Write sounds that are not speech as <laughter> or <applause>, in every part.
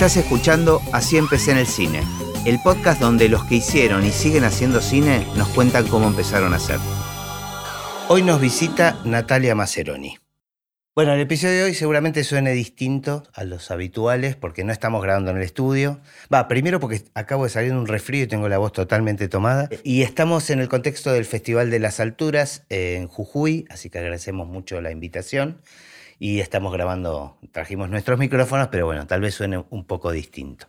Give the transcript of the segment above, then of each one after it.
Estás escuchando Así empecé en el cine, el podcast donde los que hicieron y siguen haciendo cine nos cuentan cómo empezaron a hacer. Hoy nos visita Natalia Maceroni. Bueno, el episodio de hoy seguramente suene distinto a los habituales porque no estamos grabando en el estudio. Va, primero porque acabo de salir de un resfrío y tengo la voz totalmente tomada. Y estamos en el contexto del Festival de las Alturas en Jujuy, así que agradecemos mucho la invitación. Y estamos grabando, trajimos nuestros micrófonos, pero bueno, tal vez suene un poco distinto.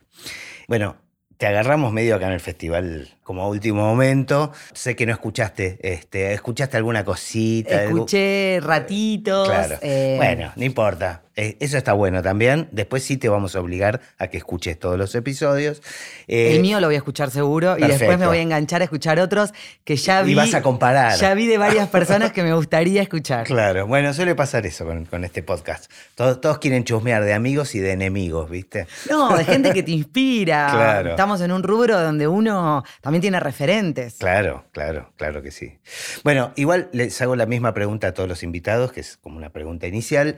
Bueno, te agarramos medio acá en el festival como último momento. Sé que no escuchaste, este, ¿escuchaste alguna cosita? Escuché ratitos. Claro. Eh, bueno, no importa. Eh, eso está bueno también. Después sí te vamos a obligar a que escuches todos los episodios. Eh, el mío lo voy a escuchar seguro y después me voy a enganchar a escuchar otros que ya vi. Y vas a comparar. Ya vi de varias personas que me gustaría escuchar. <laughs> Claro, bueno, suele pasar eso con, este podcast. Todos, todos, quieren chusmear de amigos y de enemigos, ¿viste? No, de gente que te inspira. <laughs> claro. Estamos en un rubro donde uno también tiene referentes. Claro, claro, claro que sí. Bueno, igual les hago la misma pregunta a todos los invitados, que es como una pregunta inicial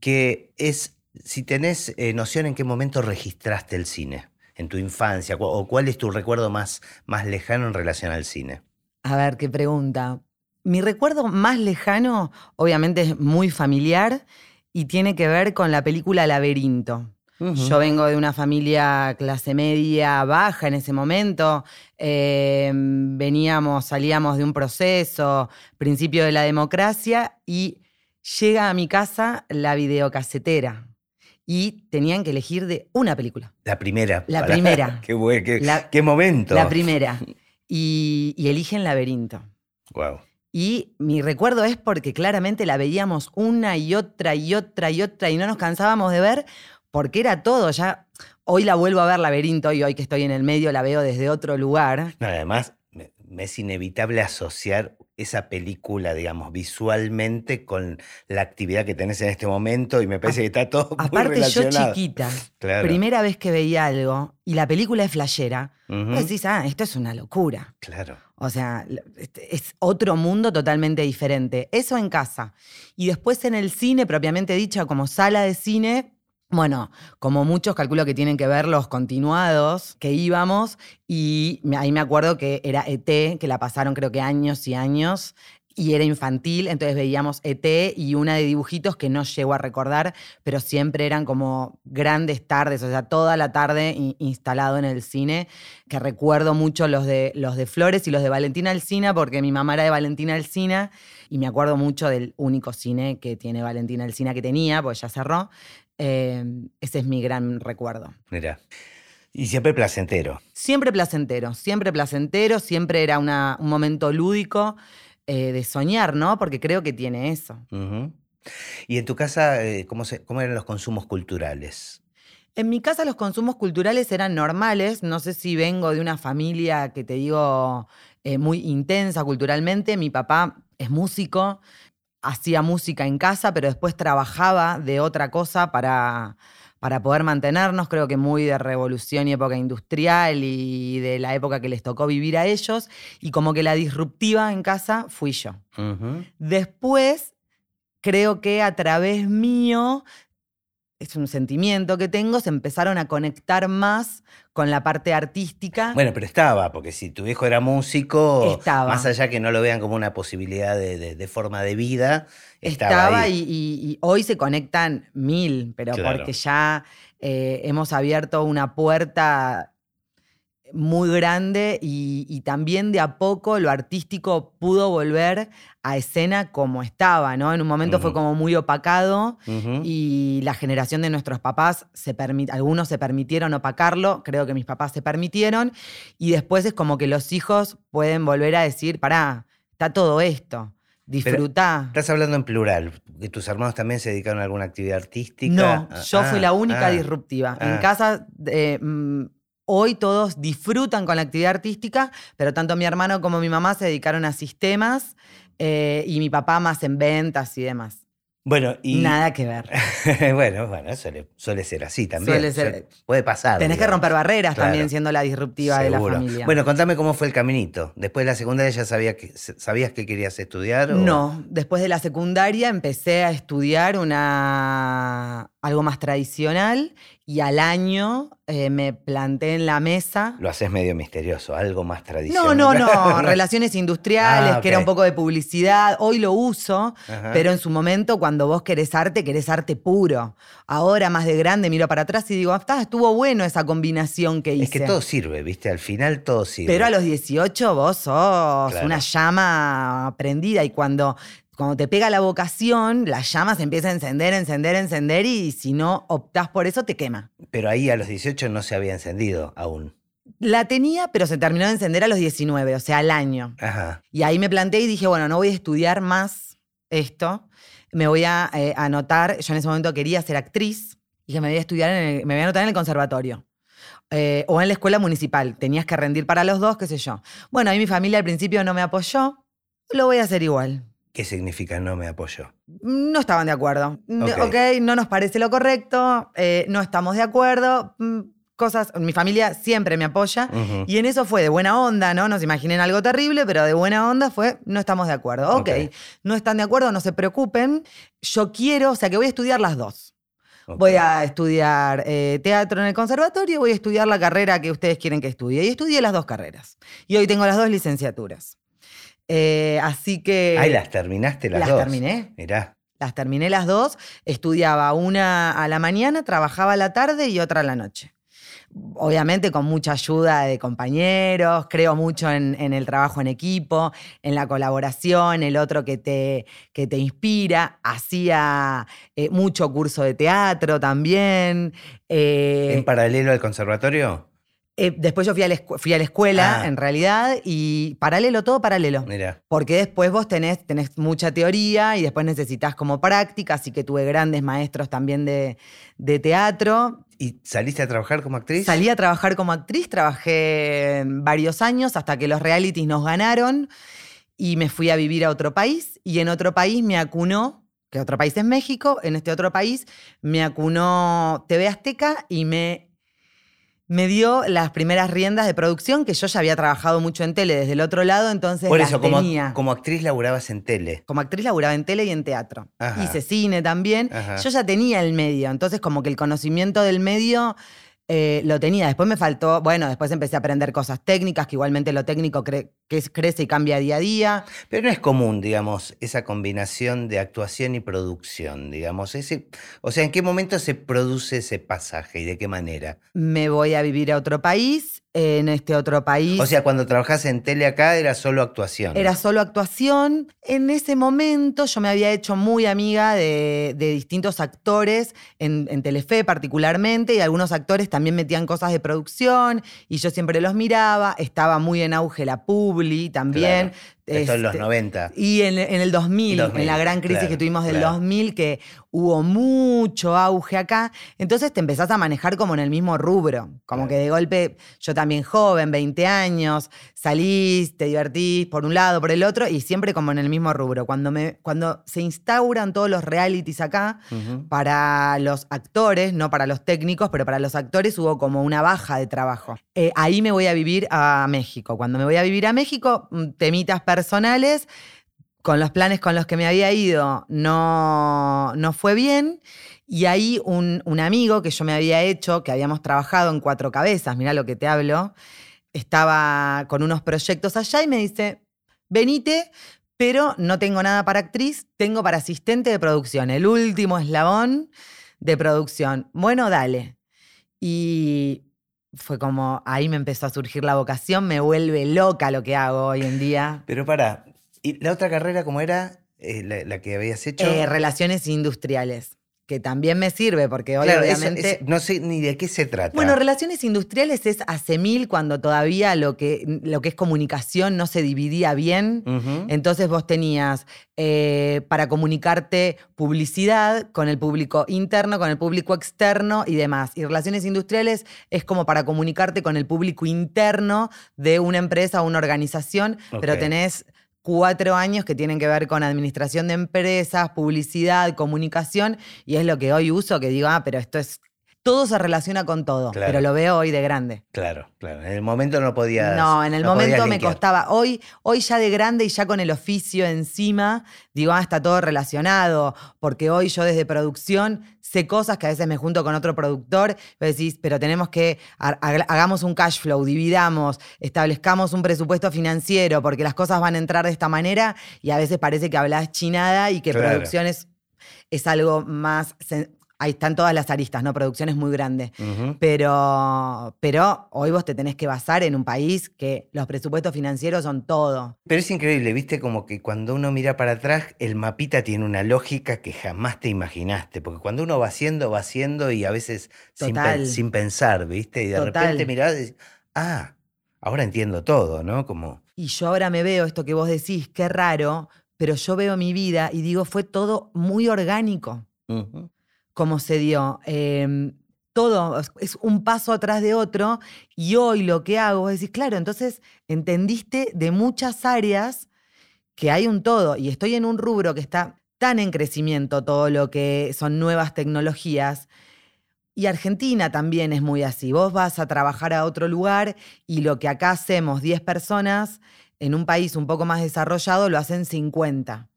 que es si tenés eh, noción en qué momento registraste el cine, en tu infancia, o cuál es tu recuerdo más, más lejano en relación al cine. A ver, qué pregunta. Mi recuerdo más lejano, obviamente, es muy familiar y tiene que ver con la película Laberinto. Yo vengo de una familia clase media baja en ese momento. Em, veníamos, salíamos de un proceso, principio de la democracia, y llega a mi casa la videocasetera y tenían que elegir de una película. La primera. La primera. <laughs> qué, bueno, qué, momento. La primera. <laughs> Y, y, eligen Laberinto. Wow. Y mi recuerdo es porque claramente la veíamos una y otra y otra y otra y no nos cansábamos de ver porque era todo. Ya hoy la vuelvo a ver Laberinto y hoy que estoy en el medio la veo desde otro lugar. además, me es inevitable asociar esa película, digamos, visualmente con la actividad que tenés en este momento y me parece que está todo Aparte, yo chiquita, <laughs> primera vez que veía algo y la película es flashera, decís, ah, esto es una locura. Claro. O sea, este, es otro mundo totalmente diferente. Eso en casa. Y después en el cine, propiamente dicho, como sala de cine, bueno, como muchos calculo que tienen que ver los continuados que íbamos y ahí me acuerdo que era ET, que la pasaron creo que años y años y era infantil, entonces veíamos ET y una de dibujitos que no llego a recordar, pero siempre eran como grandes tardes, o sea, toda la tarde instalado en el cine, que recuerdo mucho los de, los de Flores y los de Valentina Alcina, porque mi mamá era de Valentina Alcina y me acuerdo mucho del único cine que tiene Valentina Alcina que tenía, pues ya cerró, Em, ese es mi gran recuerdo. Mira. Y siempre placentero. Siempre placentero, siempre placentero, siempre era una, un momento lúdico eh, de soñar, ¿no? Porque creo que tiene eso. ¿Y en tu casa eh, ¿cómo, cómo eran los consumos culturales? En mi casa los consumos culturales eran normales. No sé si vengo de una familia que te digo eh, muy intensa culturalmente. Mi papá es músico, hacía música en casa, pero después trabajaba de otra cosa para, para poder mantenernos, creo que muy de revolución y época industrial y de la época que les tocó vivir a ellos, y como que la disruptiva en casa fui yo. Después, creo que a través mío es un sentimiento que tengo, se empezaron a conectar más con la parte artística. Bueno, pero estaba, porque si tu hijo era músico, más allá que no lo vean como una posibilidad de, forma de vida, estaba, Y, hoy se conectan mil, pero porque ya eh, hemos abierto una puerta muy grande y, también de a poco lo artístico pudo volver a escena como estaba, ¿no? En un momento fue como muy opacado y la generación de nuestros papás, se algunos se permitieron opacarlo, creo que mis papás se permitieron, y después es como que los hijos pueden volver a decir, pará, está todo esto. Disfrutá. estás hablando en plural, tus hermanos también se dedicaron a alguna actividad artística. No, yo fui la ah, única ah, disruptiva. en ah. casa eh, mm, Hoy todos disfrutan con la actividad artística, pero tanto mi hermano como mi mamá se dedicaron a sistemas eh, y mi papá más en ventas y demás. Bueno, y. Nada que ver. <laughs> bueno, bueno, suele, suele, ser así también. Suele ser. Puede pasar. Tenés que romper barreras también siendo la disruptiva de la familia. Bueno, contame cómo fue el caminito. Después de la secundaria ya sabía que, sabías que querías estudiar. No, después de la secundaria empecé a estudiar una algo más tradicional, y al año eh, me planté en la mesa. Lo haces medio misterioso, algo más tradicional. No, no, no, <laughs> relaciones industriales, Ah, que era un poco de publicidad. Hoy lo uso, Ajá. pero en su momento cuando vos querés arte, querés arte puro. Ahora más de grande miro para atrás y digo, "Ah, estuvo bueno esa combinación que hice. Es que todo sirve, ¿viste? Al final todo sirve. Pero a los 18 vos sos Claro. una llama prendida y cuando, cuando te pega la vocación, la llama se empieza a encender, encender, encender y si no optás por eso te quema. Pero ahí a los 18 no se había encendido aún. La tenía, pero se terminó de encender a los 19, o sea, al año. Ajá. Y ahí me planteé y dije, bueno, no voy a estudiar más esto. Me voy a eh, anotar. Yo en ese momento quería ser actriz y que me voy a estudiar, en el- me voy a anotar en el conservatorio. Eh, o en la escuela municipal. Tenías que rendir para los dos, qué sé yo. Bueno, ahí mi familia al principio no me apoyó. Lo voy a hacer igual. ¿Qué significa no me apoyó? No estaban de acuerdo. Mm, Ok. No nos parece lo correcto, eh, no estamos de acuerdo. mm, Cosas, mi familia siempre me apoya. Y en eso fue de buena onda, ¿no? No se imaginen algo terrible, pero de buena onda fue, no estamos de acuerdo. Ok, Ok. no están de acuerdo, no se preocupen. Yo quiero, o sea que voy a estudiar las dos. Voy a estudiar eh, teatro en el conservatorio, voy a estudiar la carrera que ustedes quieren que estudie. Y estudié las dos carreras. Y hoy tengo las dos licenciaturas. Eh, así que... Ahí las terminaste las, las dos. terminé. Mirá. Las terminé las dos. Estudiaba una a la mañana, trabajaba a la tarde y otra a la noche. Obviamente con mucha ayuda de compañeros, creo mucho en, en el trabajo en equipo, en la colaboración, el otro que te, que te inspira. Hacía eh, mucho curso de teatro también. eh, ¿En paralelo al conservatorio? Eh, después yo fui a la, escu- fui a la escuela, Ah. en realidad, y paralelo, todo paralelo. Mirá. Porque después vos tenés, tenés mucha teoría y después necesitas como práctica, así que tuve grandes maestros también de, de teatro. ¿Y saliste a trabajar como actriz? Salí a trabajar como actriz, trabajé varios años hasta que los realities nos ganaron y me fui a vivir a otro país y en otro país me acunó, que otro país es México, en este otro país me acunó TV Azteca y me, me dio las primeras riendas de producción que yo ya había trabajado mucho en tele desde el otro lado, entonces Por las eso, como, tenía. como actriz laburabas en tele. Como actriz laburaba en tele y en teatro. Ajá. Hice cine también. Ajá. Yo ya tenía el medio, entonces como que el conocimiento del medio eh, lo tenía. Después me faltó, bueno, después empecé a aprender cosas técnicas, que igualmente lo técnico cre- crece y cambia día a día. Pero no es común, digamos, esa combinación de actuación y producción, digamos. Ese, o sea, ¿en qué momento se produce ese pasaje y de qué manera? Me voy a vivir a otro país. En este otro país O sea, cuando trabajás en tele acá era solo actuación. Era solo actuación. En ese momento yo me había hecho muy amiga de, de distintos actores, en, en Telefe particularmente, y algunos actores también metían cosas de producción, y yo siempre los miraba. Estaba muy en auge la Publi también. Claro. Esto en los Este, 90. Y en, en el 2000, 2000, en la gran crisis claro, que tuvimos del claro. 2000, que hubo mucho auge acá, entonces te empezás a manejar como en el mismo rubro, como Claro. que de golpe, yo también joven, 20 años, salís, te divertís por un lado, por el otro, y siempre como en el mismo rubro. Cuando, me, cuando se instauran todos los realities acá, para los actores, no para los técnicos, pero para los actores hubo como una baja de trabajo. Eh, ahí me voy a vivir a México. Cuando me voy a vivir a México, mm, temitas personales, con los planes con los que me había ido, no, no fue bien. Y ahí un, un amigo que yo me había hecho, que habíamos trabajado en Cuatro Cabezas, mira lo que te hablo, estaba con unos proyectos allá y me dice, venite, pero no tengo nada para actriz, tengo para asistente de producción, el último eslabón de producción. Bueno, dale. Y fue como, ahí me empezó a surgir la vocación, me vuelve loca lo que hago hoy en día. <laughs> Pero para, ¿y la otra carrera cómo era? Eh, la, la que habías hecho? Eh, relaciones industriales, que también me sirve porque hoy Claro, obviamente... es- no sé ni de qué se trata. Bueno, relaciones industriales es hace mil cuando todavía lo que, lo que es comunicación no se dividía bien. Entonces vos tenías eh, para comunicarte publicidad con el público interno, con el público externo y demás. Y relaciones industriales es como para comunicarte con el público interno de una empresa o una organización, pero tenés cuatro años que tienen que ver con administración de empresas, publicidad, comunicación, y es lo que hoy uso, que digo, ah, pero esto es todo se relaciona con todo, pero lo veo hoy de grande. Claro, claro. En el momento no podía. No, en el momento me costaba. Hoy, hoy ya de grande y ya con el oficio encima, digo, ah, está todo relacionado, porque hoy yo desde producción sé cosas que a veces me junto con otro productor, y decís, pero tenemos que, hagamos un cash flow, dividamos, establezcamos un presupuesto financiero, porque las cosas van a entrar de esta manera y a veces parece que hablas chinada y que producción es, es algo más ahí están todas las aristas, ¿no? Producciones muy grandes. pero, pero hoy vos te tenés que basar en un país que los presupuestos financieros son todo. Pero es increíble, viste, como que cuando uno mira para atrás, el mapita tiene una lógica que jamás te imaginaste. Porque cuando uno va haciendo, va haciendo y a veces sin, pensar, viste, y de repente mirás y decís, ah, ahora entiendo todo, ¿no? Como... Y yo ahora me veo esto que vos decís, qué raro, pero yo veo mi vida y digo, fue todo muy orgánico cómo se dio. Em, todo es un paso atrás de otro y hoy lo que hago es decir, claro, entonces entendiste de muchas áreas que hay un todo y estoy en un rubro que está tan en crecimiento todo lo que son nuevas tecnologías. Y Argentina también es muy así. Vos vas a trabajar a otro lugar y lo que acá hacemos 10 personas, en un país un poco más desarrollado lo hacen 50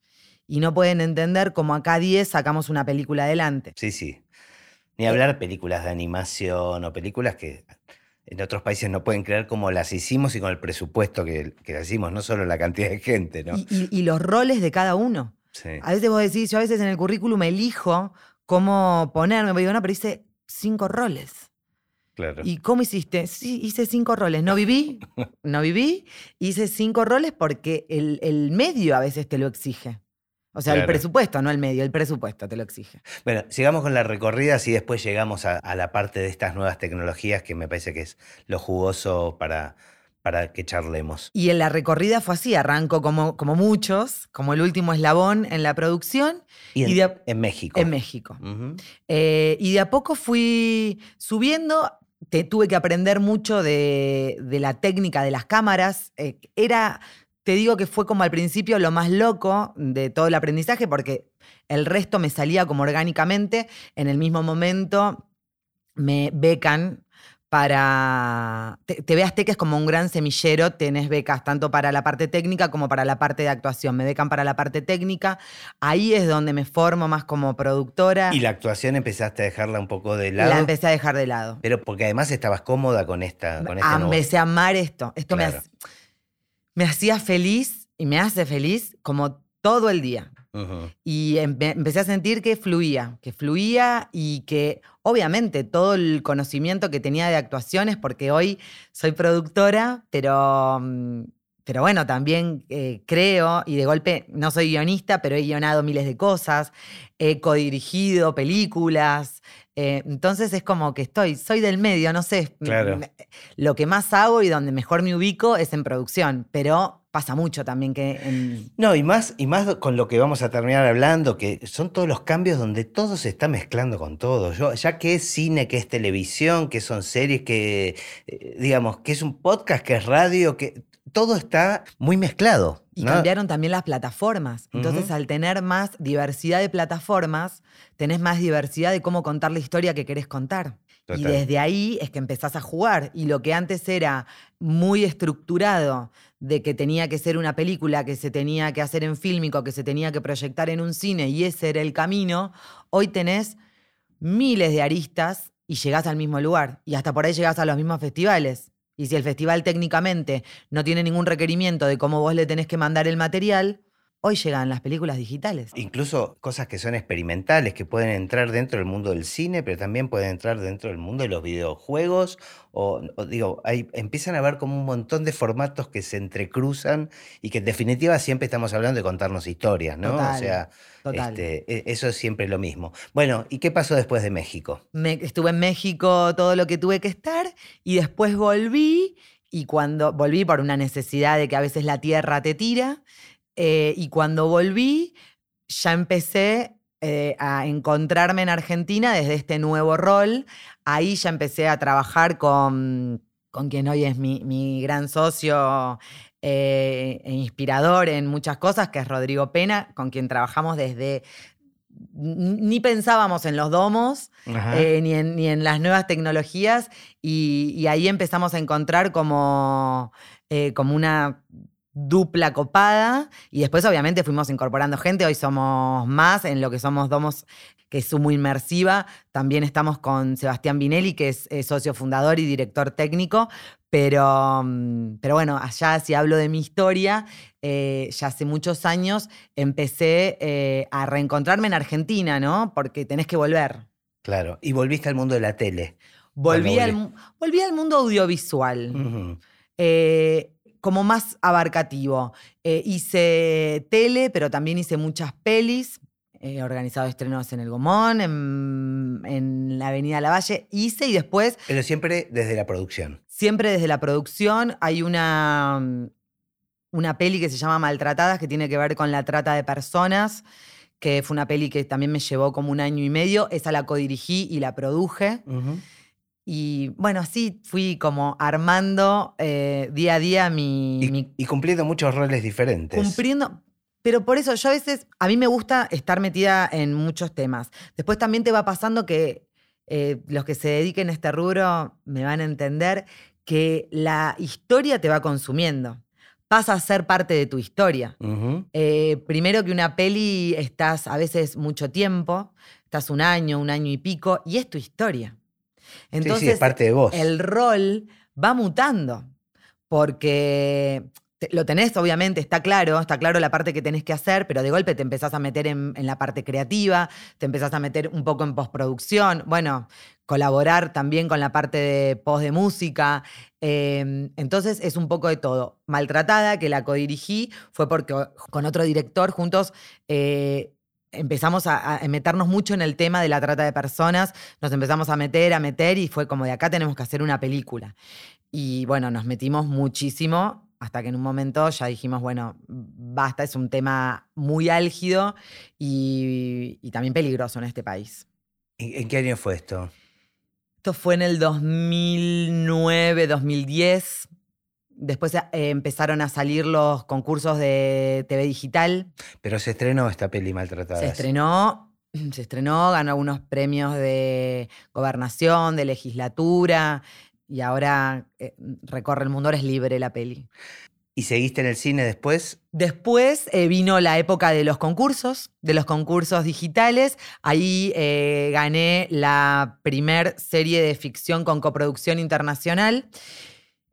y no pueden entender cómo acá 10 sacamos una película adelante. Sí, sí. Ni hablar de películas de animación o películas que en otros países no pueden creer cómo las hicimos y con el presupuesto que, que hicimos, no solo la cantidad de gente, ¿no? Y, los roles de cada uno. Sí. A veces vos decís, yo a veces en el currículum elijo cómo ponerme, digo, no, pero hice cinco roles. Claro. ¿Y cómo hiciste? Sí, hice cinco roles. No viví, <laughs> no viví, hice cinco roles porque el, el medio a veces te lo exige. O sea, el presupuesto, no el medio, el presupuesto te lo exige. Bueno, sigamos con la recorrida y después llegamos a, la parte de estas nuevas tecnologías que me parece que es lo jugoso para, para que charlemos. Y en la recorrida fue así, arranco como, como muchos, como el último eslabón en la producción. Y en, México. En México. Eh, y de a poco fui subiendo, te, tuve que aprender mucho de, la técnica de las cámaras. Eh, era te digo que fue como al principio lo más loco de todo el aprendizaje porque el resto me salía como orgánicamente. En el mismo momento me becan para... TV Azteca es como un gran semillero, tenés becas tanto para la parte técnica como para la parte de actuación. Me becan para la parte técnica, ahí es donde me formo más como productora. ¿Y la actuación empezaste a dejarla un poco de lado? La empecé a dejar de lado. Pero porque además estabas cómoda con esta... Con este Empecé a amar esto. Esto me hace me hacía feliz y me hace feliz como todo el día. Y empecé a sentir que fluía, que fluía y que obviamente todo el conocimiento que tenía de actuaciones, porque hoy soy productora, pero, mm, pero bueno, también eh, creo y de golpe no soy guionista, pero he guionado miles de cosas, he codirigido películas, eh, entonces es como que estoy, soy del medio, no sé. Lo que más hago y donde mejor me ubico es en producción, pero pasa mucho también que No, y más, y más con lo que vamos a terminar hablando, que son todos los cambios donde todo se está mezclando con todo. Yo, ya que es cine, que es televisión, que son series, que, eh, digamos, que es un podcast, que es radio, que todo está muy mezclado. Y cambiaron también las plataformas. Entonces, al tener más diversidad de plataformas, tenés más diversidad de cómo contar la historia que querés contar. Y desde ahí es que empezás a jugar. Y lo que antes era muy estructurado, de que tenía que ser una película, que se tenía que hacer en fílmico, que se tenía que proyectar en un cine, y ese era el camino, hoy tenés miles de aristas y llegás al mismo lugar. Y hasta por ahí llegás a los mismos festivales. Y si el festival técnicamente no tiene ningún requerimiento de cómo vos le tenés que mandar el material, hoy llegan las películas digitales. Incluso cosas que son experimentales, que pueden entrar dentro del mundo del cine, pero también pueden entrar dentro del mundo de los videojuegos. O, digo, hay, empiezan a ver como un montón de formatos que se entrecruzan y que en definitiva siempre estamos hablando de contarnos historias, ¿no? o sea, este, e, eso es siempre lo mismo. Bueno, ¿y qué pasó después de México? Me, estuve en México todo lo que tuve que estar y después volví. Y cuando volví por una necesidad de que a veces la tierra te tira, eh, y cuando volví, ya empecé eh, a encontrarme en Argentina desde este nuevo rol. Ahí ya empecé a trabajar con, con quien hoy es mi, gran socio eh, e inspirador en muchas cosas, que es Rodrigo Pena, con quien trabajamos desde ni pensábamos en los domos, eh, ni, en, ni, en, las nuevas tecnologías, y, ahí empezamos a encontrar como, eh, como una dupla copada, y después obviamente fuimos incorporando gente, hoy somos más en lo que somos domos que es Sumo Inmersiva. También estamos con Sebastián Vinelli, que es, socio fundador y director técnico. Pero, mm, pero bueno, allá si hablo de mi historia, eh, ya hace muchos años empecé eh, a reencontrarme en Argentina, ¿no? Porque tenés que volver. Claro, y volviste al mundo de la tele. Volví, al, volví al, mundo audiovisual. Eh, como más abarcativo. hice tele, pero también hice muchas pelis. He organizado estrenos en El Gomón, en, la Avenida Lavalle, hice y después... Pero siempre desde la producción. Siempre desde la producción. Hay una, una peli que se llama Maltratadas, que tiene que ver con la trata de personas, que fue una peli que también me llevó como un año y medio. Esa la codirigí y la produje. Y bueno, así fui como armando eh, día a día mi y, cumpliendo muchos roles diferentes. Cumpliendo, pero por eso yo a veces, a mí me gusta estar metida en muchos temas. Después también te va pasando que eh, los que se dediquen a este rubro me van a entender que la historia te va consumiendo. Pasa a ser parte de tu historia. Eh, primero que una peli estás a veces mucho tiempo, estás un año, un año y pico, y es tu historia. Entonces, es parte de vos. el rol va mutando. Porque lo tenés, obviamente, está claro, está claro la parte que tenés que hacer, pero de golpe te empezás a meter en, la parte creativa, te empezás a meter un poco en postproducción, bueno, colaborar también con la parte de post de música. Em, entonces es un poco de todo. Maltratada, que la codirigí, fue porque con otro director juntos eh, empezamos a, a, meternos mucho en el tema de la trata de personas, nos empezamos a meter, a meter y fue como de acá tenemos que hacer una película. Y bueno, nos metimos muchísimo hasta que en un momento ya dijimos, bueno, basta, es un tema muy álgido y, también peligroso en este país. ¿En qué año fue esto? Esto fue en el 2009, 2010. Después eh, empezaron a salir los concursos de TV digital. Pero se estrenó esta peli maltratada. Se estrenó, <clears throat> se estrenó, ganó algunos premios de gobernación, de legislatura y ahora eh, recorre el mundo, ahora es libre la peli. ¿Y seguiste en el cine después? Después eh, vino la época de los concursos, de los concursos digitales. Ahí eh, gané la primer serie de ficción con coproducción internacional.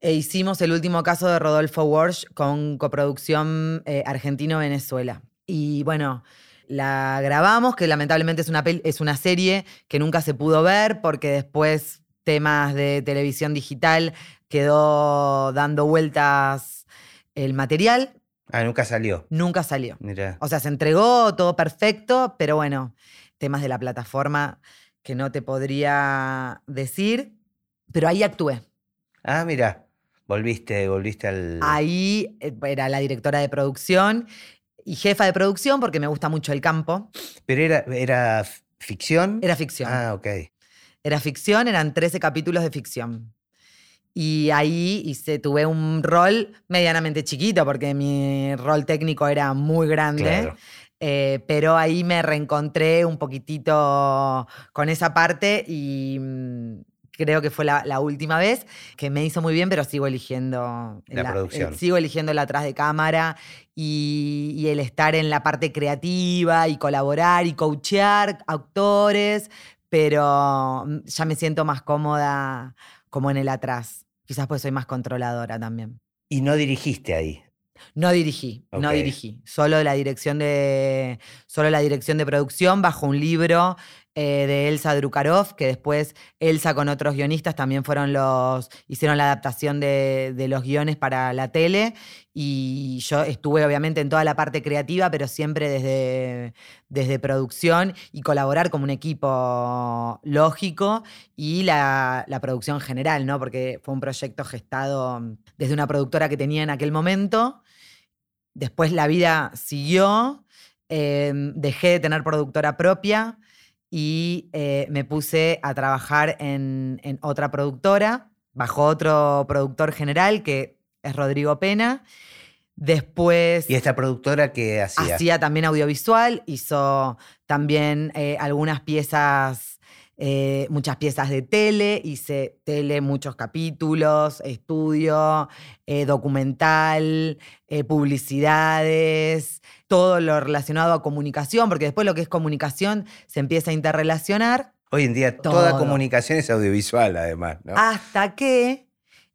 E hicimos el último caso de Rodolfo Walsh con coproducción argentino-Venezuela. Y bueno, la grabamos, que lamentablemente es una, es una serie que nunca se pudo ver porque después temas de televisión digital, quedó dando vueltas el material. Ah, nunca salió. Nunca salió. O sea, se entregó todo perfecto, pero bueno, temas de la plataforma que no te podría decir, pero ahí actué. Ah, mira, volviste, volviste al... Ahí eh, era la directora de producción y jefa de producción porque me gusta mucho el campo. Pero era, era ficción. Era ficción. Ah, ok. Era ficción, eran 13 capítulos de ficción. Y ahí hice, tuve un rol medianamente chiquito, porque mi rol técnico era muy grande. Eh, pero ahí me reencontré un poquitito con esa parte y mm, creo que fue la, última vez que me hizo muy bien, pero sigo eligiendo la, producción. sigo eligiendo el atrás de cámara y, y, el estar en la parte creativa y colaborar y coachear actores, pero mm, ya me siento más cómoda como en el atrás. Quizás pues soy más controladora también. ¿Y no dirigiste ahí? No dirigí, no dirigí. Solo la dirección de, solo la dirección de producción bajo un libro eh, de Elsa Drukarov, que después Elsa con otros guionistas también fueron los, hicieron la adaptación de, los guiones para la tele. Y yo estuve obviamente en toda la parte creativa, pero siempre desde, desde producción y colaborar como un equipo lógico y la, la producción general, ¿no? Porque fue un proyecto gestado desde una productora que tenía en aquel momento. Después la vida siguió. Em, dejé de tener productora propia y eh, me puse a trabajar en, otra productora, bajo otro productor general que es Rodrigo Pena. Después ¿Y esta productora que hacía? hacía también audiovisual, hizo también eh, algunas piezas, eh, muchas piezas de tele, hice tele, muchos capítulos, estudio, eh, documental, eh, publicidades, todo lo relacionado a comunicación, porque después lo que es comunicación se empieza a interrelacionar. Hoy en día toda comunicación es audiovisual, además, ¿no? Hasta que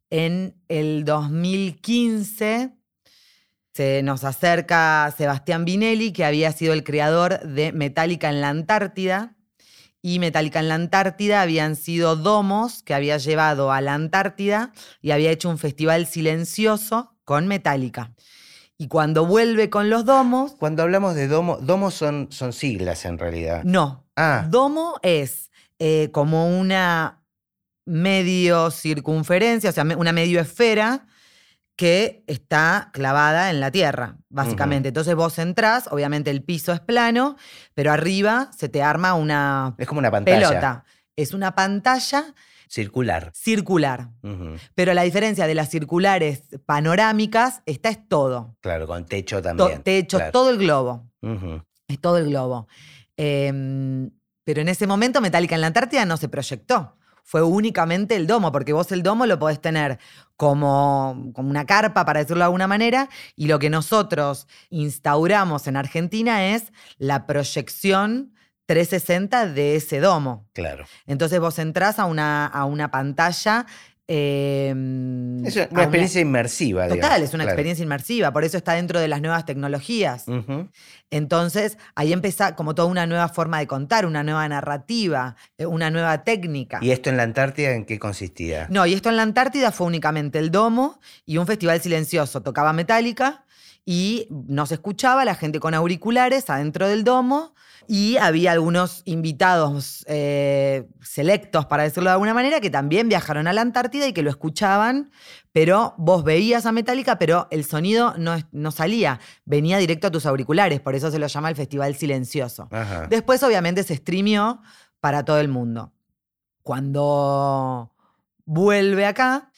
en el 2015 se nos acerca Sebastián Vinelli, que había sido el creador de Metallica en la Antártida. Y Metallica en la Antártida habían sido domos que había llevado a la Antártida y había hecho un festival silencioso con Metallica. Y cuando vuelve con los domos, Cuando hablamos de domo, domos son, son siglas en realidad. no. Ah, Domo es eh, como una medio circunferencia, o sea, una medio esfera que está clavada en la tierra, básicamente. Entonces vos entrás, obviamente el piso es plano, pero arriba se te arma una es como una pantalla pelota. Es una pantalla circular. circular. Ujú, Pero la diferencia de las circulares panorámicas, esta es todo. Claro, con techo To- también. techo, claro. todo el globo. Es todo el globo. Em, pero en ese momento Metallica en la Antártida no se proyectó. Fue únicamente el domo, porque vos el domo lo podés tener como, como una carpa, para decirlo de alguna manera, y lo que nosotros instauramos en Argentina es la proyección 360 de ese domo. Claro. Entonces vos entrás a una, a una pantalla. Em, Es una, experiencia inmersiva. Total, digamos, es una claro. experiencia inmersiva, por eso está dentro de las nuevas tecnologías. Entonces, ahí empieza como toda una nueva forma de contar, una nueva narrativa, eh, una nueva técnica. ¿Y esto en la Antártida en qué consistía? No, y esto en la Antártida fue únicamente el domo y un festival silencioso. Tocaba metálica y no se escuchaba, la gente con auriculares adentro del domo y había algunos invitados eh, selectos, para decirlo de alguna manera, que también viajaron a la Antártida y que lo escuchaban, pero vos veías a Metallica, pero el sonido no, no salía, venía directo a tus auriculares, por eso se lo llama el Festival Silencioso. Ajá. Después, obviamente, se streamió para todo el mundo. Cuando vuelve acá,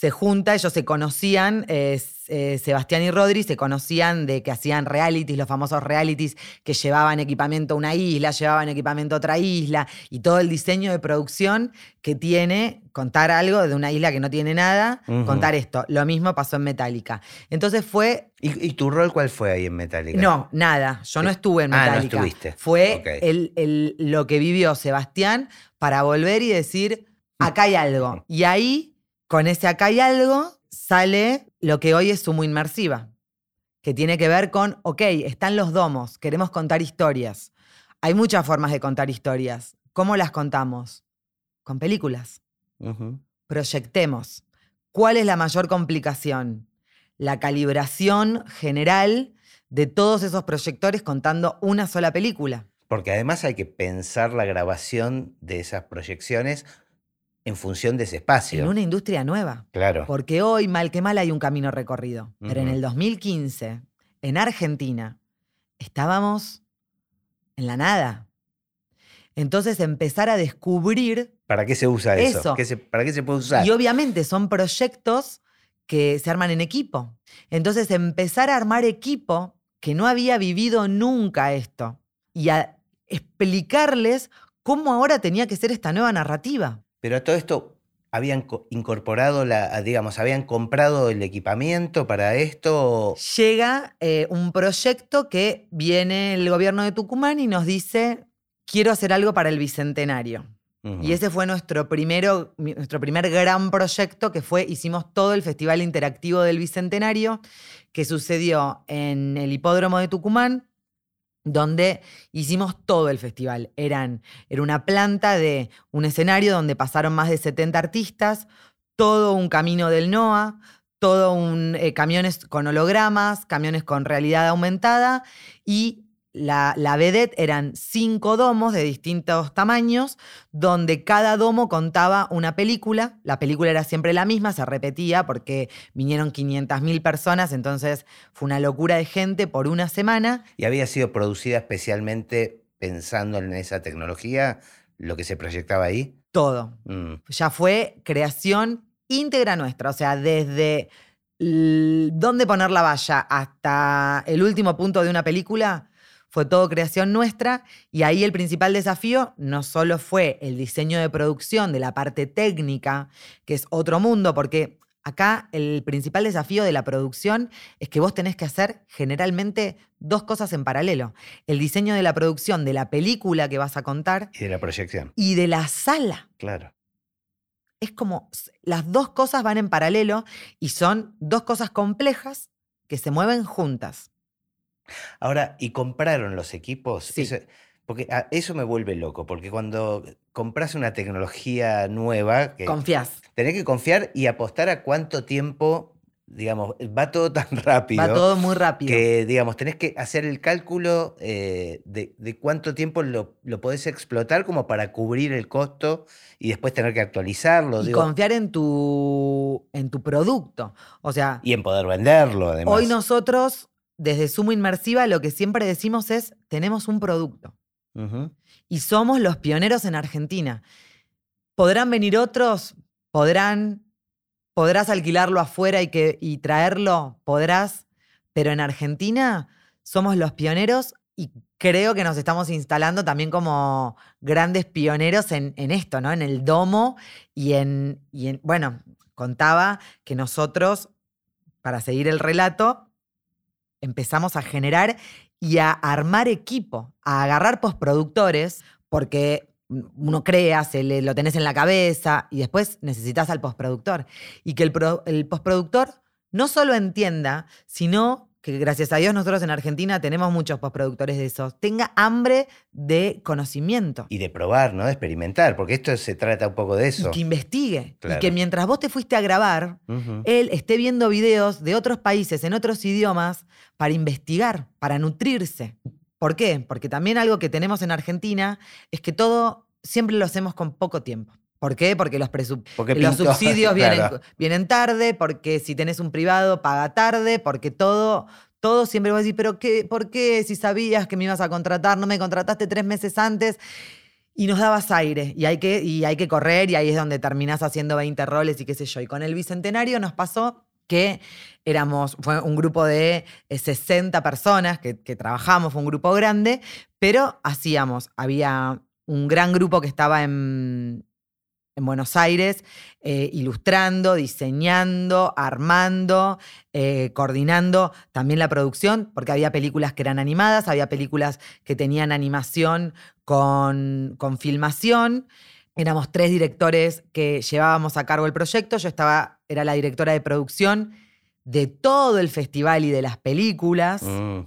se junta, ellos se conocían, eh, eh, Sebastián y Rodri se conocían de que hacían realities, los famosos realities que llevaban equipamiento a una isla, llevaban equipamiento a otra isla, y todo el diseño de producción que tiene contar algo de una isla que no tiene nada, contar esto. Lo mismo pasó en Metallica. Entonces fue ¿Y, y tu rol cuál fue ahí en Metallica? no, nada. Yo no Eh, estuve en ah, no Metallica. estuviste. Fue el- el- lo que vivió Sebastián para volver y decir, acá hay algo. Y ahí, con ese acá hay algo, sale lo que hoy es Sumo Inmersiva, que tiene que ver con, ok, están los domos, queremos contar historias. Hay muchas formas de contar historias. ¿Cómo las contamos? Con películas proyectemos. ¿Cuál es la mayor complicación? La calibración general de todos esos proyectores contando una sola película. Porque además hay que pensar la grabación de esas proyecciones en función de ese espacio. En una industria nueva. Claro. Porque hoy, mal que mal, hay un camino recorrido. Pero en el 2015, en Argentina, estábamos en la nada. Entonces empezar a descubrir ¿Para qué se usa eso? Eso. ¿Qué se- ¿Para qué se puede usar? Y obviamente son proyectos que se arman en equipo. Entonces, empezar a armar equipo que no había vivido nunca esto y a explicarles cómo ahora tenía que ser esta nueva narrativa. Pero a todo esto habían co- incorporado la, digamos, habían comprado el equipamiento para esto. Llega eh, un proyecto que viene el gobierno de Tucumán y nos dice, quiero hacer algo para el Bicentenario. Y ese fue nuestro, primero, nuestro primer gran proyecto, que fue, hicimos todo el Festival Interactivo del Bicentenario, que sucedió en el Hipódromo de Tucumán, donde hicimos todo el festival. Eran, era una planta de un escenario donde pasaron más de 70 artistas, todo un camino del NOA, todo un eh, camiones con hologramas, camiones con realidad aumentada y la, la vedette eran cinco domos de distintos tamaños, donde cada domo contaba una película. La película era siempre la misma, se repetía porque vinieron 500.000 personas, entonces fue una locura de gente por una semana. Y había sido producida especialmente pensando en esa tecnología, lo que se proyectaba ahí. Todo. Mm, Ya fue creación íntegra nuestra, o sea, desde dónde poner la valla hasta el último punto de una película fue todo creación nuestra y ahí el principal desafío no solo fue el diseño de producción de la parte técnica, que es otro mundo, porque acá el principal desafío de la producción es que vos tenés que hacer generalmente dos cosas en paralelo. El diseño de la producción de la película que vas a contar. Y de la proyección. Y de la sala. Claro es como las dos cosas van en paralelo y son dos cosas complejas que se mueven juntas. Ahora, ¿y compraron los equipos? Sí. porque ah, eso me vuelve loco, porque cuando compras una tecnología nueva... Que Confías. Tenés que confiar y apostar a cuánto tiempo digamos, va todo tan <laughs> rápido. Va todo muy rápido. Que, digamos, tenés que hacer el cálculo eh, de, cuánto tiempo lo, lo, podés explotar como para cubrir el costo y después tener que actualizarlo. Y confiar en tu, en tu producto. O sea. Y en poder venderlo, además. Hoy nosotros, desde Sumo Inmersiva, lo que siempre decimos es: tenemos un producto. Y somos los pioneros en Argentina. Podrán venir otros, podrán podrás alquilarlo afuera y, que, y traerlo, podrás, pero en Argentina somos los pioneros y creo que nos estamos instalando también como grandes pioneros en, esto, ¿no? En el domo y en, y en, bueno, contaba que nosotros, para seguir el relato, empezamos a generar y a armar equipo, a agarrar postproductores, porque uno crea, se le, lo tenés en la cabeza y después necesitas al postproductor. Y que el, el postproductor no solo entienda, sino que gracias a Dios nosotros en Argentina tenemos muchos postproductores de esos, tenga hambre de conocimiento. Y de probar, ¿no? De experimentar, porque esto se trata un poco de eso. Y que investigue. Y que mientras vos te fuiste a grabar, él esté viendo videos de otros países en otros idiomas para investigar, para nutrirse. ¿Por qué? Porque también algo que tenemos en Argentina es que todo siempre lo hacemos con poco tiempo. ¿Por qué? Porque los, los <laughs> subsidios vienen, tarde, porque si tenés un privado paga tarde, porque todo, todo siempre vas a decir, pero qué, ¿por qué si sabías que me ibas a contratar, no me contrataste tres meses antes? Y nos dabas aire, y hay que, y hay que correr, y ahí es donde terminás haciendo 20 roles y qué sé yo. Y con el Bicentenario nos pasó que éramos, fue un grupo de 60 eh, personas que, trabajamos, fue un grupo grande, pero hacíamos, había un gran grupo que estaba en, Buenos Aires, eh, ilustrando, diseñando, armando, eh, coordinando también la producción, porque había películas que eran animadas, había películas que tenían animación con, con filmación. Éramos tres directores que llevábamos a cargo el proyecto. Yo estaba, era la directora de producción de todo el festival y de las películas. Mm.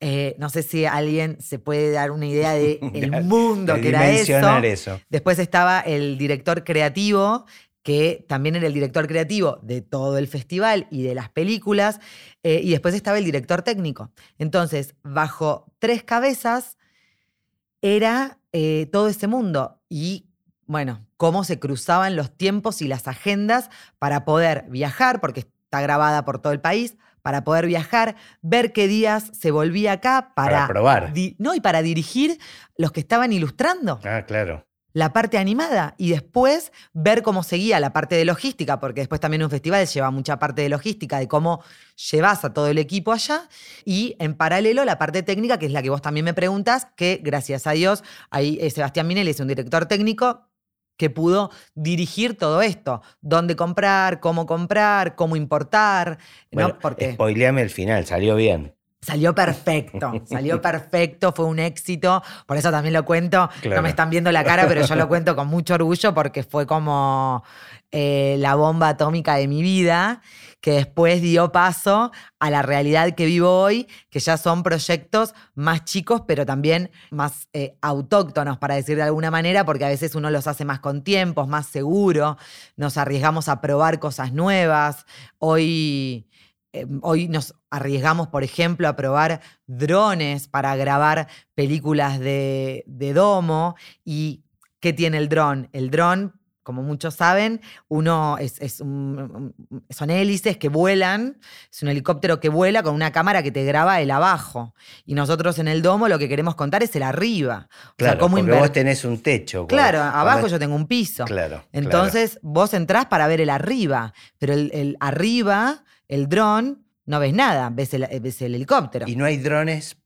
Eh, no sé si alguien se puede dar una idea del <laughs> el mundo que era eso. eso. Después estaba el director creativo, que también era el director creativo de todo el festival y de las películas. Eh, y después estaba el director técnico. Entonces, bajo tres cabezas era eh, todo ese mundo. Y bueno, cómo se cruzaban los tiempos y las agendas para poder viajar, porque está grabada por todo el país, para poder viajar, ver qué días se volvía acá para, para probar. No, y para dirigir los que estaban ilustrando. Ah, claro la parte animada y después ver cómo seguía la parte de logística, porque después también un festival lleva mucha parte de logística, de cómo llevas a todo el equipo allá, y en paralelo la parte técnica, que es la que vos también me preguntas, que gracias a Dios, ahí eh, Sebastián Minelli es un director técnico que pudo dirigir todo esto. Dónde comprar, cómo comprar, cómo importar. Bueno, Spoileame el final, salió bien. Salió perfecto, <laughs> salió perfecto, fue un éxito. Por eso también lo cuento. No me están viendo la cara, pero yo lo cuento con mucho orgullo porque fue como eh, la bomba atómica de mi vida, que después dio paso a la realidad que vivo hoy, que ya son proyectos más chicos, pero también más eh, autóctonos, para decir de alguna manera, porque a veces uno los hace más con tiempos, más seguro, nos arriesgamos a probar cosas nuevas. Hoy Em, hoy nos arriesgamos, por ejemplo, a probar drones para grabar películas de, domo. ¿Y qué tiene el dron? El dron, como muchos saben, uno es, son hélices que vuelan, es un helicóptero que vuela con una cámara que te graba el abajo. Y nosotros en el domo lo que queremos contar es el arriba. Claro, o porque vos tenés un techo. Claro, abajo yo tengo un piso. Claro. Entonces vos entrás para ver el arriba, pero el arriba el dron, no ves nada, ves el, ves el helicóptero. Y no hay drones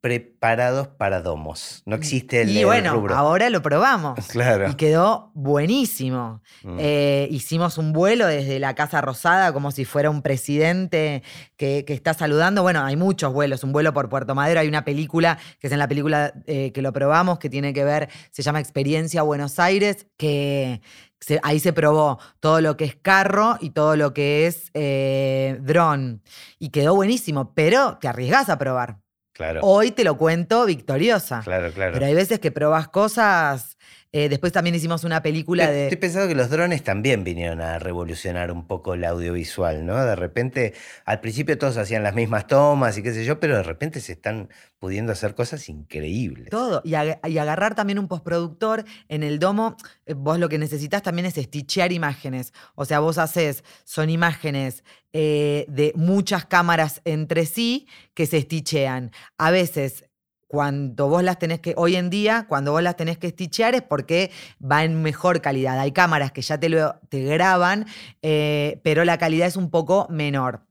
preparados para domos. No existe el, Y bueno, rubro. ahora lo probamos. <laughs> Claro. Y quedó buenísimo. Mm. Eh, hicimos un vuelo desde la Casa Rosada como si fuera un presidente que, que está saludando. Bueno, hay muchos vuelos. Un vuelo por Puerto Madero. Hay una película, que es en la película eh, que lo probamos, que tiene que ver, se llama Experiencia Buenos Aires, que se- ahí se probó todo lo que es carro y todo lo que es eh, dron. Y quedó buenísimo, pero te arriesgás a probar. Claro. Hoy te lo cuento victoriosa. Claro, claro. Pero hay veces que probas cosas. Eh, después también hicimos una película Estoy de. pensando que los drones también vinieron a revolucionar un poco el audiovisual, ¿no? De repente, al principio todos hacían las mismas tomas y qué sé yo, pero de repente se están pudiendo hacer cosas increíbles. Todo. Y, ag- y agarrar también un postproductor en el domo. eh, Vos lo que necesitas también es estichear imágenes. O sea, vos haces, son imágenes eh, de muchas cámaras entre sí que se estichean. A veces. Cuando vos las tenés que, hoy en día, cuando vos las tenés que estichear es porque va en mejor calidad. Hay cámaras que ya te, lo, te graban, eh, pero la calidad es un poco menor.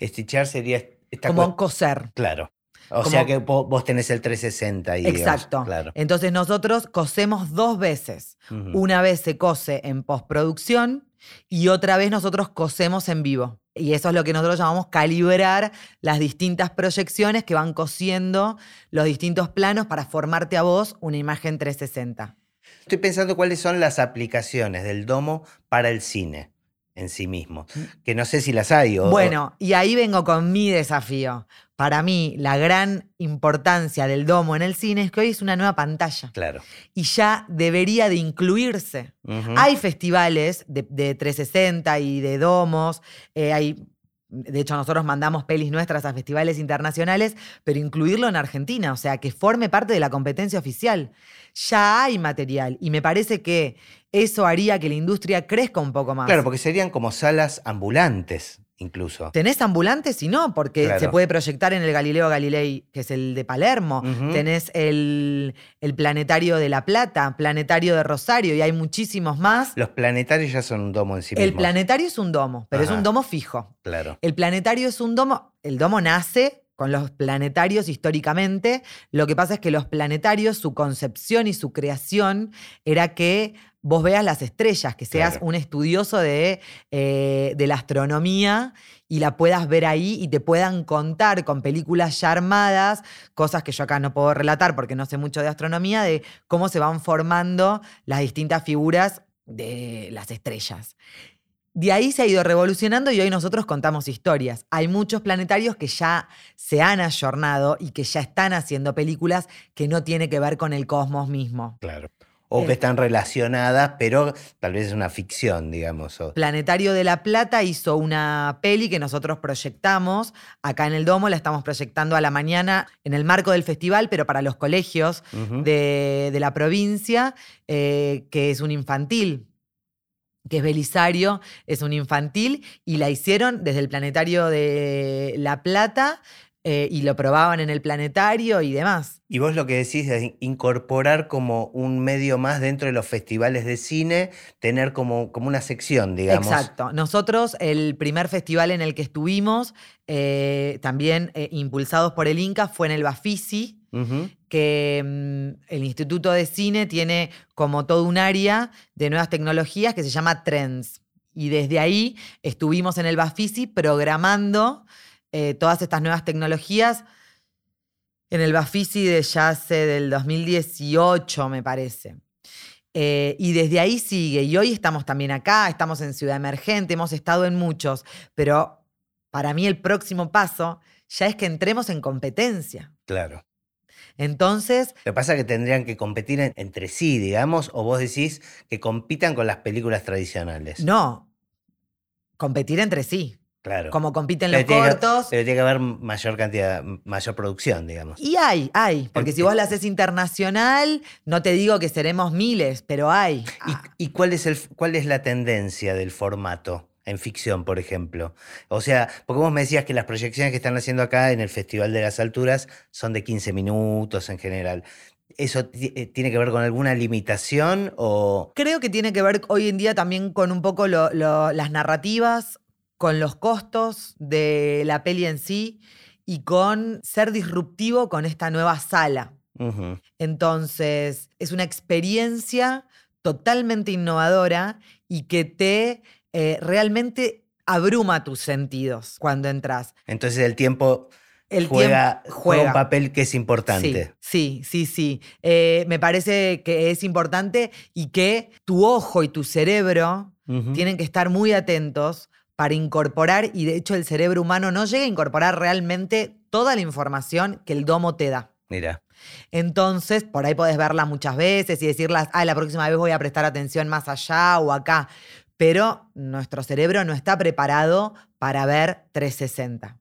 Estichar sería esta como coser. Claro. O como- sea que vo- vos tenés el 360 ahí. digamos, Exacto. Claro. Entonces nosotros cosemos dos veces. Una vez se cose en postproducción y otra vez nosotros cosemos en vivo. Y eso es lo que nosotros llamamos calibrar las distintas proyecciones que van cosiendo los distintos planos para formarte a vos una imagen 360. Estoy pensando cuáles son las aplicaciones del domo para el cine en sí mismo. Que no sé si las hay o. Bueno, y ahí vengo con mi desafío. Para mí, la gran importancia del domo en el cine es que hoy es una nueva pantalla Claro. y ya debería de incluirse. Hay festivales de, de 360 y de domos, eh, hay, de hecho nosotros mandamos pelis nuestras a festivales internacionales, pero incluirlo en Argentina, o sea, que forme parte de la competencia oficial. Ya hay material y me parece que eso haría que la industria crezca un poco más. Claro, porque serían como salas ambulantes, incluso. Tenés ambulantes y no, porque Claro. se puede proyectar en el Galileo Galilei, que es el de Palermo. Tenés el, el Planetario de La Plata, Planetario de Rosario, y hay muchísimos más. Los planetarios ya son un domo en sí El planetario es un domo, pero es un domo fijo. Claro. El planetario es un domo, el domo nace con los planetarios históricamente. Lo que pasa es que los planetarios, su concepción y su creación era que vos veas las estrellas, que seas Claro. un estudioso de, eh, de la astronomía y la puedas ver ahí y te puedan contar con películas ya armadas, cosas que yo acá no puedo relatar porque no sé mucho de astronomía, de cómo se van formando las distintas figuras de las estrellas. De ahí se ha ido revolucionando y hoy nosotros contamos historias. Hay muchos planetarios que ya se han ayornado y que ya están haciendo películas que no tienen que ver con el cosmos mismo. Claro. O Eh. que están relacionadas, pero tal vez es una ficción, digamos. Planetario de La Plata hizo una peli que nosotros proyectamos. Acá en el Domo la estamos proyectando a la mañana en el marco del festival, pero para los colegios de la provincia, eh, que es un infantil, que es Belisario, es un infantil, y la hicieron desde el planetario de La Plata eh, y lo probaban en el planetario y demás. Y vos lo que decís es incorporar como un medio más dentro de los festivales de cine, tener como, como una sección, digamos. Exacto. Nosotros, el primer festival en el que estuvimos, eh, también eh, impulsados por el Inca, fue en el Bafisi, Que mm, el Instituto de Cine tiene como todo un área de nuevas tecnologías que se llama Trends. Y desde ahí estuvimos en el Bafisi programando eh, todas estas nuevas tecnologías en el Bafisi de ya hace del 2018, me parece. Eh, y desde ahí sigue. Y hoy estamos también acá, estamos en Ciudad Emergente, hemos estado en muchos, pero para mí el próximo paso ya es que entremos en competencia. Claro. Entonces, Lo que pasa es que tendrían que competir en- entre sí, digamos, o vos decís que compitan con las películas tradicionales. no, competir entre sí, Claro. como compiten Pero los tiene que- cortos. pero tiene que haber mayor cantidad, mayor producción, digamos. Y hay, hay, porque si vos la haces internacional, no te digo que seremos miles, pero hay. ¿Y, Ah, y cuál, es el, cuál es la tendencia del formato en ficción, por ejemplo? O sea, porque vos me decías que las proyecciones que están haciendo acá en el Festival de las Alturas son de 15 minutos en general. ¿Eso eh, tiene que ver con alguna limitación o...? Creo que tiene que ver hoy en día también con un poco lo- lo- las narrativas con los costos de la peli en sí y con ser disruptivo con esta nueva sala. Entonces, es una experiencia totalmente innovadora y que te eh, realmente abruma tus sentidos cuando entras. Entonces el tiempo El juega, juega un papel que es importante. Sí, sí, sí. sí. Eh, me parece que es importante y que tu ojo y tu cerebro tienen que estar muy atentos para incorporar, y de hecho el cerebro humano no llega a incorporar realmente toda la información que el domo te da. Mira, Entonces, por ahí podés verla muchas veces y decirlas, ah, la próxima vez voy a prestar atención más allá o acá. Pero nuestro cerebro no está preparado para ver 360.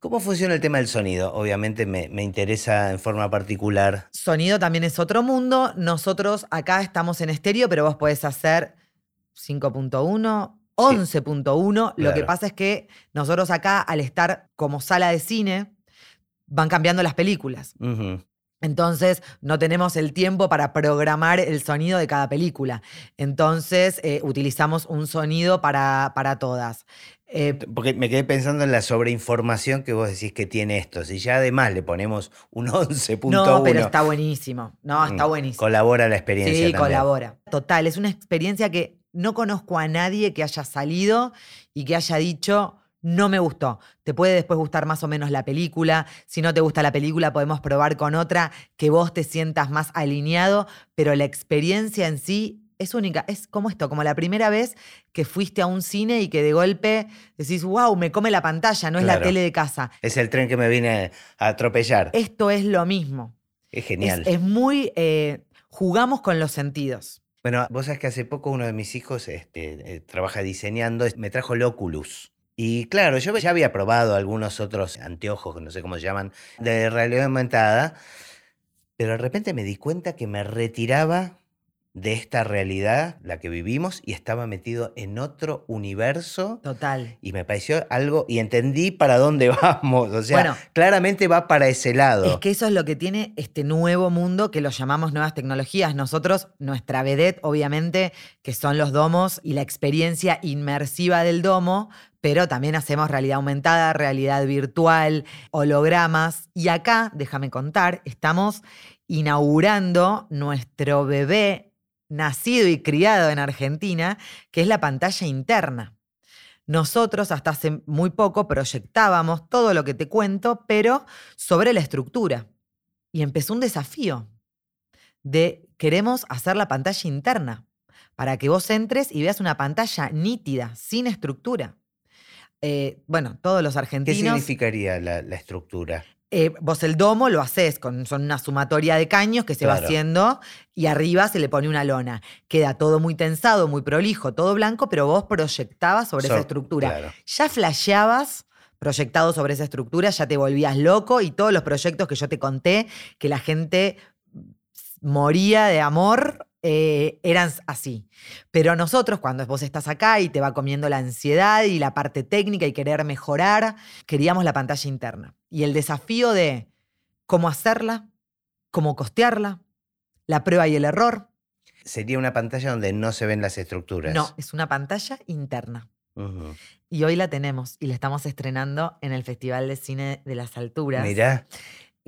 ¿cómo funciona el tema del sonido? Obviamente me, me interesa en forma particular. Sonido también es otro mundo. Nosotros acá estamos en estéreo, pero vos podés hacer 5.1, 11.1. Lo que pasa es que nosotros acá, al estar como sala de cine, van cambiando las películas. Entonces, no tenemos el tiempo para programar el sonido de cada película. Entonces, eh, utilizamos un sonido para, para todas. Eh, Porque me quedé pensando en la sobreinformación que vos decís que tiene esto. Si ya además le ponemos un 11.1, <laughs> no, pero está buenísimo. No, está mm, buenísimo. colabora la experiencia. Sí, también. colabora. Total, es una experiencia que no conozco a nadie que haya salido y que haya dicho, no me gustó. Te puede después gustar más o menos la película. Si no te gusta la película, podemos probar con otra que vos te sientas más alineado, pero la experiencia en sí es única. Es como esto, como la primera vez que fuiste a un cine y que de golpe decís, wow, me come la pantalla, no es la tele de casa. Es el tren que me viene a atropellar. Es, Esto es lo mismo. genial. Es, es muy... eh, jugamos con los sentidos. Bueno, vos sabés que hace poco uno de mis hijos este, eh, trabaja diseñando, es- me trajo el Oculus. Y claro, yo ya había probado algunos otros anteojos, no sé cómo se llaman, de realidad aumentada, pero de repente me di cuenta que me retiraba de esta realidad, la que vivimos, y estaba metido en otro universo. Total. Y me pareció algo, y entendí para dónde <laughs> vamos. O sea, Bueno. claramente va para ese lado. Es que eso es lo que tiene este nuevo mundo que lo llamamos nuevas tecnologías. Nosotros, nuestra vedette, obviamente, que son los domos y la experiencia inmersiva del domo, pero también hacemos realidad aumentada, realidad virtual, hologramas. Y acá, déjame contar, estamos inaugurando nuestro bebé nacido y criado en Argentina, que es la pantalla interna. Nosotros hasta hace muy poco proyectábamos todo lo que te cuento, pero sobre la estructura. Y empezó un desafío de queremos hacer la pantalla interna para que vos entres y veas una pantalla nítida, sin estructura. Eh, bueno, todos los ¿Qué argentinos. significaría la, la estructura? Eh, vos el domo lo haces con son una sumatoria de caños que se va haciendo y arriba se le pone una lona. Queda todo muy tensado, muy prolijo, todo blanco, pero vos proyectabas sobre esa estructura. claro. Ya flasheabas proyectado sobre esa estructura, ya te volvías loco y todos los proyectos que yo te conté, que la gente moría de amor, eh, eran así. Pero nosotros, cuando vos estás acá y te va comiendo la ansiedad y la parte técnica y querer mejorar, queríamos la pantalla interna. Y el desafío de cómo hacerla, cómo costearla, la prueba y el error. Sería una pantalla donde no se ven las estructuras. No, es una pantalla interna. Y hoy la tenemos y la estamos estrenando en el Festival de Cine de las Alturas. Mirá,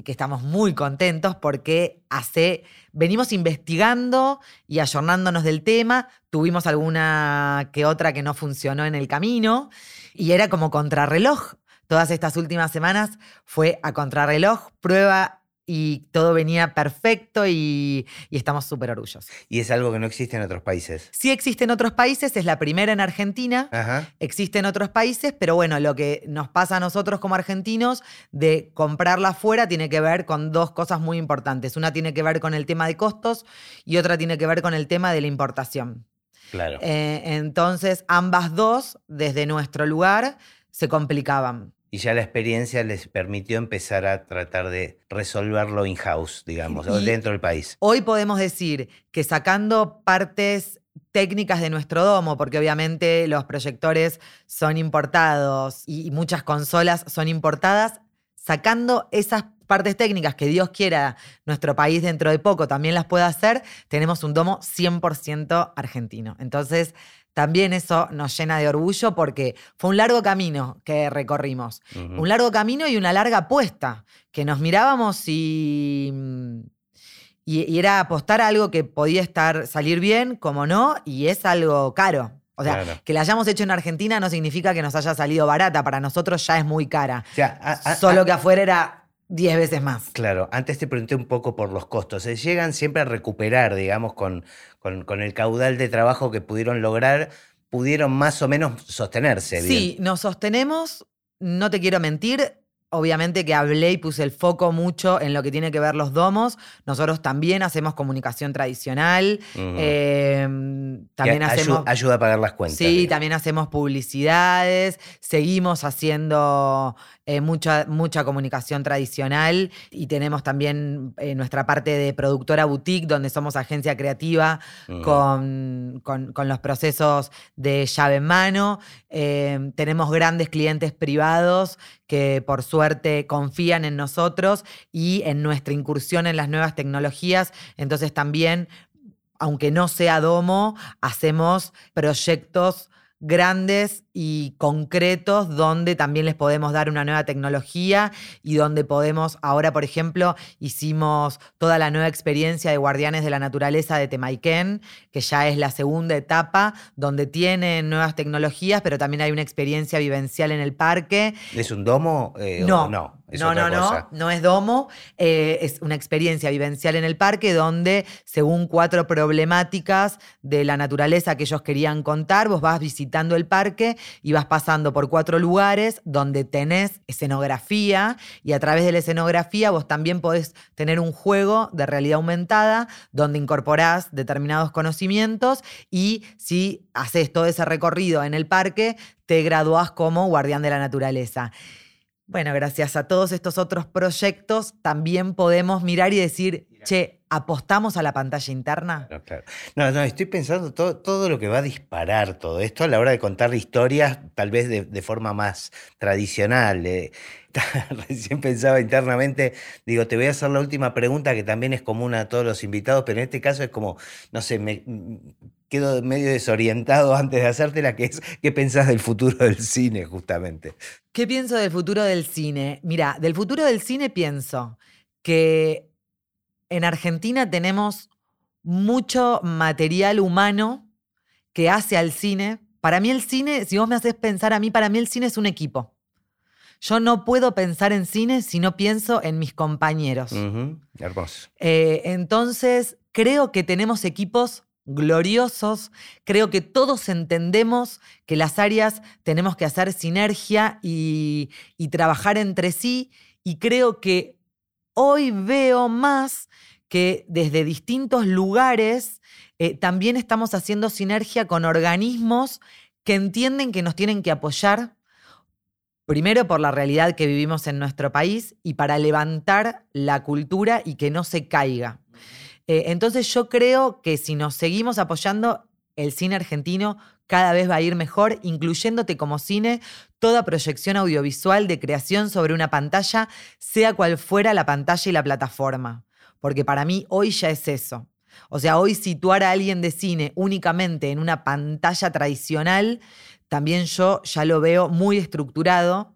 que estamos muy contentos porque hace, venimos investigando y ayornándonos del tema, tuvimos alguna que otra que no funcionó en el camino y era como contrarreloj. Todas estas últimas semanas fue a contrarreloj, prueba y todo venía perfecto y, y estamos súper orgullosos. y es algo que no existe en otros países. Sí existe en otros países, es la primera en Argentina. Ajá. Existe en otros países, pero bueno, lo que nos pasa a nosotros como argentinos de comprarla afuera tiene que ver con dos cosas muy importantes. Una tiene que ver con el tema de costos y otra tiene que ver con el tema de la importación. Claro. Eh, entonces, ambas dos, desde nuestro lugar, se complicaban. Y ya la experiencia les permitió empezar a tratar de resolverlo in-house, digamos, Y- dentro del país. Hoy podemos decir que sacando partes técnicas de nuestro domo, porque obviamente los proyectores son importados y y muchas consolas son importadas, sacando esas partes técnicas que Dios quiera nuestro país dentro de poco también las pueda hacer, tenemos un domo 100% argentino. Entonces, también eso nos llena de orgullo porque fue un largo camino que recorrimos. Un largo camino y una larga apuesta, que nos mirábamos y, y, era apostar a algo que podía estar, salir bien, como no, y es algo caro. O sea, que la hayamos hecho en Argentina no significa que nos haya salido barata. Para nosotros ya es muy cara. Solo que afuera era 10 veces más. Claro, antes te pregunté un poco por los costos. ¿Se llegan siempre a recuperar, digamos, con, con, el caudal de trabajo que pudieron lograr? ¿Pudieron más o menos sostenerse? Sí, nos sostenemos, no te quiero mentir, obviamente que hablé y puse el foco mucho en lo que tiene que ver los domos. Nosotros también hacemos comunicación tradicional. Em, también hacemos. Ayuda, a pagar las cuentas. Sí, también hacemos publicidades. Seguimos haciendo eh, mucha, mucha comunicación tradicional y tenemos también eh, nuestra parte de productora boutique, donde somos agencia creativa con, con, los procesos de llave en mano. Em, tenemos grandes clientes privados que por suerte confían en nosotros y en nuestra incursión en las nuevas tecnologías. Entonces también, aunque no sea Domo, hacemos proyectos grandes y concretos donde también les podemos dar una nueva tecnología y donde podemos, ahora por ejemplo, hicimos toda la nueva experiencia de Guardianes de la Naturaleza de Temaiken, que ya es la segunda etapa, donde tienen nuevas tecnologías, pero también hay una experiencia vivencial en el parque. ¿Es un domo? Eh, no, no. No, no, no, no es domo, eh, es una experiencia vivencial en el parque donde, según cuatro problemáticas de la naturaleza que ellos querían contar, vos vas visitando el parque y vas pasando por cuatro lugares donde tenés escenografía y a través de la escenografía vos también podés tener un juego de realidad aumentada donde incorporás determinados conocimientos y si haces todo ese recorrido en el parque, te graduás como guardián de la naturaleza. Bueno, gracias a todos estos otros proyectos también podemos mirar y decir, che, ¿apostamos a la pantalla interna? No, claro. No, no, estoy pensando todo, todo lo que va a disparar todo esto a la hora de contar historias, tal vez de, forma más tradicional. <laughs> recién pensaba internamente, digo, te voy a hacer la última pregunta que también es común a todos los invitados, pero en este caso es como, no sé, me quedo medio desorientado <laughs> antes de hacértela, que es, ¿qué pensás del futuro del cine justamente? ¿Qué pienso del futuro del cine? Mira, del futuro del cine pienso que en Argentina tenemos mucho material humano que hace al cine. Para mí el cine, si vos me haces pensar a mí, para mí el cine es un equipo. Yo no puedo pensar en cine si no pienso en mis compañeros. Hermoso. Eh, entonces, creo que tenemos equipos gloriosos. Creo que todos entendemos que las áreas tenemos que hacer sinergia y, trabajar entre sí. Y creo que hoy veo más que desde distintos lugares eh, también estamos haciendo sinergia con organismos que entienden que nos tienen que apoyar, primero por la realidad que vivimos en nuestro país y para levantar la cultura y que no se caiga. Eh, entonces yo creo que si nos seguimos apoyando, el cine argentino cada vez va a ir mejor, incluyéndote como cine toda proyección audiovisual de creación sobre una pantalla, sea cual fuera la pantalla y la plataforma. Porque para mí hoy ya es eso. O sea, hoy situar a alguien de cine únicamente en una pantalla tradicional, también yo ya lo veo muy estructurado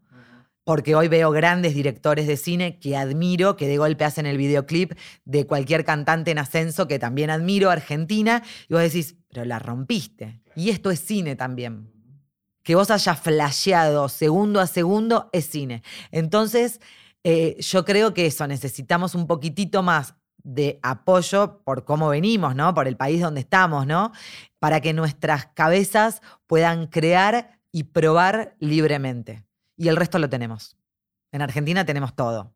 porque hoy veo grandes directores de cine que admiro, que de golpe hacen el videoclip de cualquier cantante en ascenso que también admiro, Argentina, y vos decís, pero la rompiste. Y esto es cine también. Que vos hayas flasheado segundo a segundo es cine. Entonces, eh, yo creo que eso, necesitamos un poquitito más de apoyo por cómo venimos, ¿no? Por el país donde estamos, ¿no? Para que nuestras cabezas puedan crear y probar libremente y el resto lo tenemos. En Argentina tenemos todo.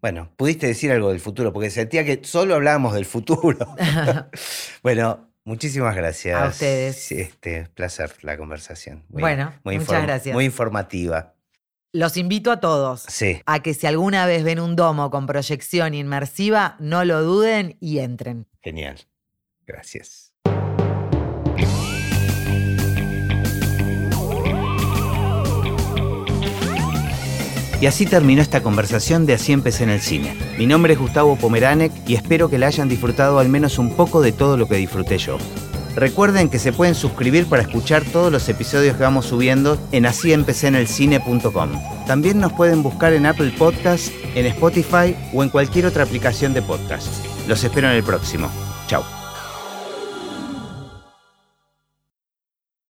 Bueno, pudiste decir algo del futuro, porque sentía que solo hablábamos del futuro. <laughs> bueno, muchísimas gracias. A ustedes. Este, placer la conversación. bueno, muchas gracias. Muy informativa. Los invito a todos a que si alguna vez ven un domo con proyección inmersiva, no lo duden y entren. Genial. Gracias. Y así terminó esta conversación de Así empecé en el cine. Mi nombre es Gustavo Pomeranek y espero que la hayan disfrutado al menos un poco de todo lo que disfruté yo. Recuerden que se pueden suscribir para escuchar todos los episodios que vamos subiendo en asíempecenelcine.com. También nos pueden buscar en Apple Podcasts, en Spotify o en cualquier otra aplicación de podcast. Los espero en el próximo. Chao.